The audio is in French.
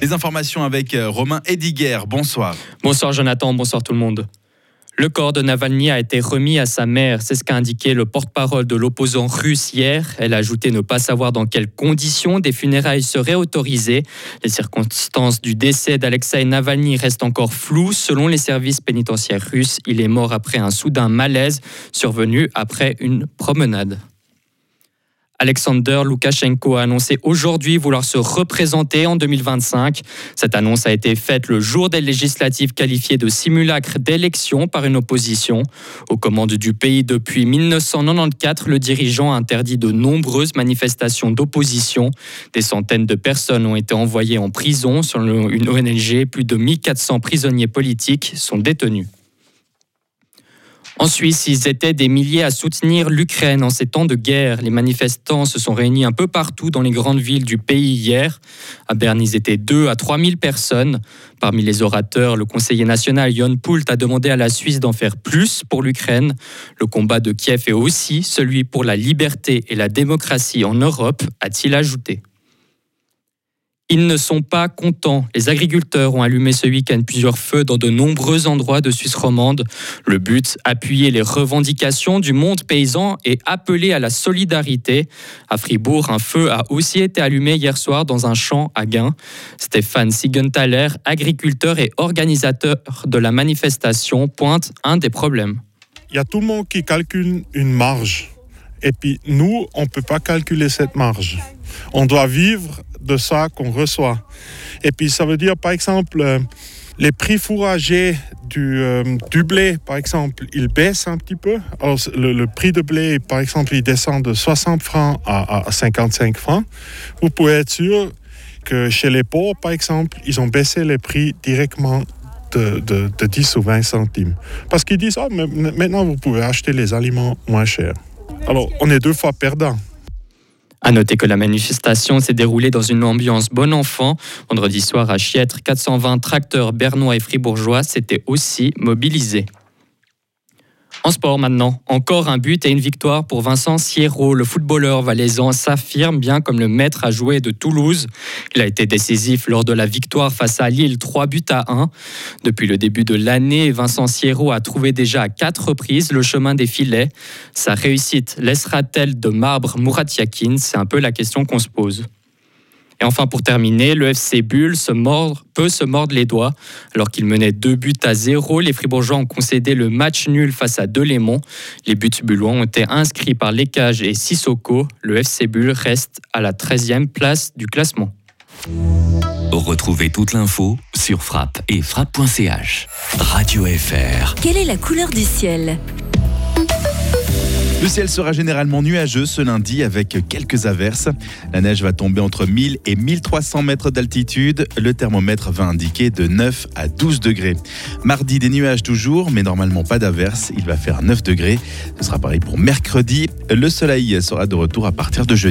Les informations avec euh, Romain Ediger. Bonsoir. Bonsoir Jonathan, bonsoir tout le monde. Le corps de Navalny a été remis à sa mère, c'est ce qu'a indiqué le porte-parole de l'opposant russe hier. Elle a ajouté ne pas savoir dans quelles conditions des funérailles seraient autorisées. Les circonstances du décès d'Alexei Navalny restent encore floues. Selon les services pénitentiaires russes, il est mort après un soudain malaise survenu après une promenade. Alexander Loukachenko a annoncé aujourd'hui vouloir se représenter en 2025. Cette annonce a été faite le jour des législatives qualifiées de simulacre d'élection par une opposition. Aux commandes du pays depuis 1994, le dirigeant a interdit de nombreuses manifestations d'opposition. Des centaines de personnes ont été envoyées en prison. Selon une ONG, plus de 1400 prisonniers politiques sont détenus. En Suisse, ils étaient des milliers à soutenir l'Ukraine en ces temps de guerre. Les manifestants se sont réunis un peu partout dans les grandes villes du pays hier. À Berne, ils étaient 2 à 3 000 personnes. Parmi les orateurs, le conseiller national Jon Poult a demandé à la Suisse d'en faire plus pour l'Ukraine. Le combat de Kiev est aussi celui pour la liberté et la démocratie en Europe, a-t-il ajouté. Ils ne sont pas contents. Les agriculteurs ont allumé ce week-end plusieurs feux dans de nombreux endroits de Suisse romande. Le but, appuyer les revendications du monde paysan et appeler à la solidarité. À Fribourg, un feu a aussi été allumé hier soir dans un champ à Gain. Stéphane Sigenthaler, agriculteur et organisateur de la manifestation, pointe un des problèmes. Il y a tout le monde qui calcule une marge. Et puis nous, on ne peut pas calculer cette marge. On doit vivre de ça qu'on reçoit. Et puis ça veut dire, par exemple, euh, les prix fourragers du, euh, du, blé, par exemple, ils baissent un petit peu. Alors, le, prix de blé, par exemple, il descend de 60 francs à, 55 francs. Vous pouvez être sûr que chez les pauvres, par exemple, ils ont baissé les prix directement de, de, de 10 ou 20 centimes. Parce qu'ils disent, oh, maintenant, vous pouvez acheter les aliments moins chers. Alors, on est deux fois perdant. À noter que la manifestation s'est déroulée dans une ambiance bon enfant. Vendredi soir à Chiètre, 420 tracteurs bernois et fribourgeois s'étaient aussi mobilisés. En sport maintenant, encore un but et une victoire pour Vincent Sierro. Le footballeur valaisan s'affirme bien comme le maître à jouer de Toulouse. Il a été décisif lors de la victoire face à Lille, 3 buts à 1. Depuis le début de l'année, Vincent Sierro a trouvé déjà à quatre reprises le chemin des filets. Sa réussite laissera-t-elle de marbre Mourat Yakin? C'est un peu la question qu'on se pose. Et enfin, pour terminer, le FC Bull se peut se mordre les doigts. Alors qu'il menait deux buts à zéro, les Fribourgeois ont concédé le match nul face à Delémont. Les buts bullois ont été inscrits par Lécage et Sissoko. Le FC Bull reste à la 13e place du classement. Retrouvez toute l'info sur frappe et frappe.ch. Radio FR. Quelle est la couleur du ciel? Le ciel sera généralement nuageux ce lundi avec quelques averses. La neige va tomber entre 1000 et 1300 mètres d'altitude. Le thermomètre va indiquer de 9 à 12 degrés. Mardi, des nuages toujours, mais normalement pas d'averses. Il va faire 9 degrés. Ce sera pareil pour mercredi. Le soleil sera de retour à partir de jeudi.